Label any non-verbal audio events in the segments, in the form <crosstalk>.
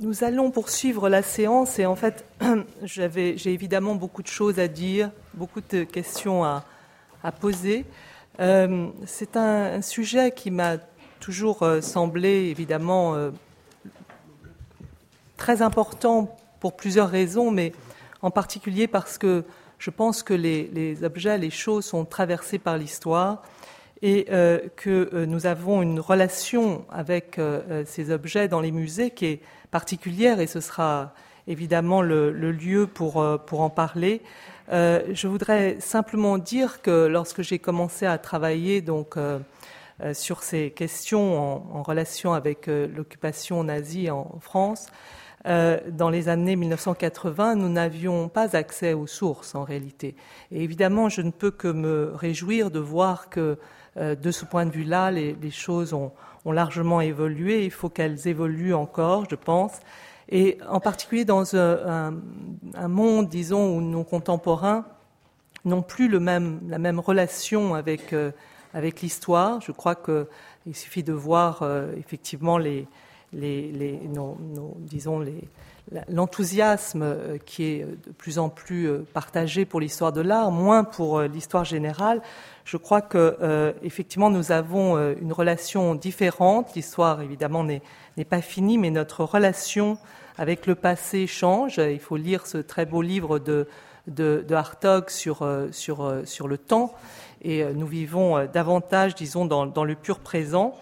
nous allons poursuivre la séance et en fait, <clears throat> j'ai évidemment beaucoup de choses à dire, beaucoup de questions à, poser. Euh, c'est un, sujet qui m'a toujours euh, semblé évidemment euh, très important pour plusieurs raisons, mais en particulier parce que je pense que les, les objets, les choses sont traversés par l'histoire et euh, que euh, nous avons une relation avec euh, ces objets dans les musées qui est particulière et ce sera évidemment le, lieu pour, pour en parler. je voudrais simplement dire que lorsque j'ai commencé à travailler donc sur ces questions en, relation avec l'occupation nazie en, France, dans les années 1980, nous n'avions pas accès aux sources en réalité. Et évidemment, je ne peux que me réjouir de voir que euh, de ce point de vue-là, les, choses ont, largement évolué. Il faut qu'elles évoluent encore, je pense. Et en particulier dans un, monde, disons, où nos contemporains n'ont plus la même relation avec, euh, avec l'histoire. Je crois qu'il suffit de voir euh, effectivement les, les, disons les, l'enthousiasme euh, qui est de plus en plus euh, partagé pour l'histoire de l'art, moins pour euh, l'histoire générale. Je crois que effectivement nous avons une relation différente. L'histoire évidemment n'est pas finie, mais notre relation avec le passé change. Il faut lire ce très beau livre de, de, de Hartog sur, sur, sur le temps, et nous vivons davantage, disons, dans, dans le pur présent.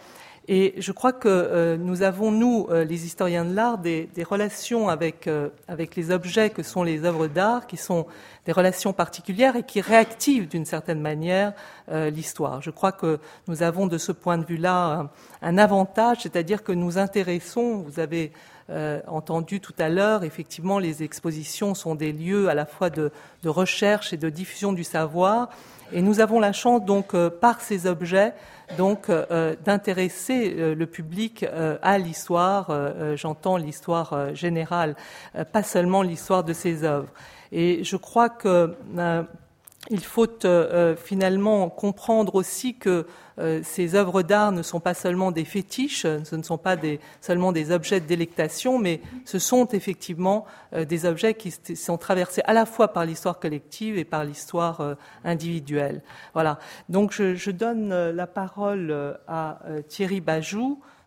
Et je crois que euh, nous avons, nous, euh, les historiens de l'art, des, relations avec, euh, avec les objets que sont les œuvres d'art, qui sont des relations particulières et qui réactivent d'une certaine manière l'histoire. Je crois que nous avons de ce point de vue-là un, avantage, c'est-à-dire que nous intéressons, vous avez entendu tout à l'heure, effectivement, les expositions sont des lieux à la fois de, de recherche et de diffusion du savoir, et nous avons la chance, donc, par ces objets, donc euh, d'intéresser euh, le public euh, à l'histoire, j'entends l'histoire générale, pas seulement l'histoire de ses œuvres. Et je crois que il faut finalement comprendre aussi que euh, ces œuvres d'art ne sont pas seulement des fétiches, ce ne sont pas seulement des objets de délectation, mais ce sont effectivement euh, des objets qui sont traversés à la fois par l'histoire collective et par l'histoire euh, individuelle. Voilà. Donc je, donne la parole à Thierry Bajou.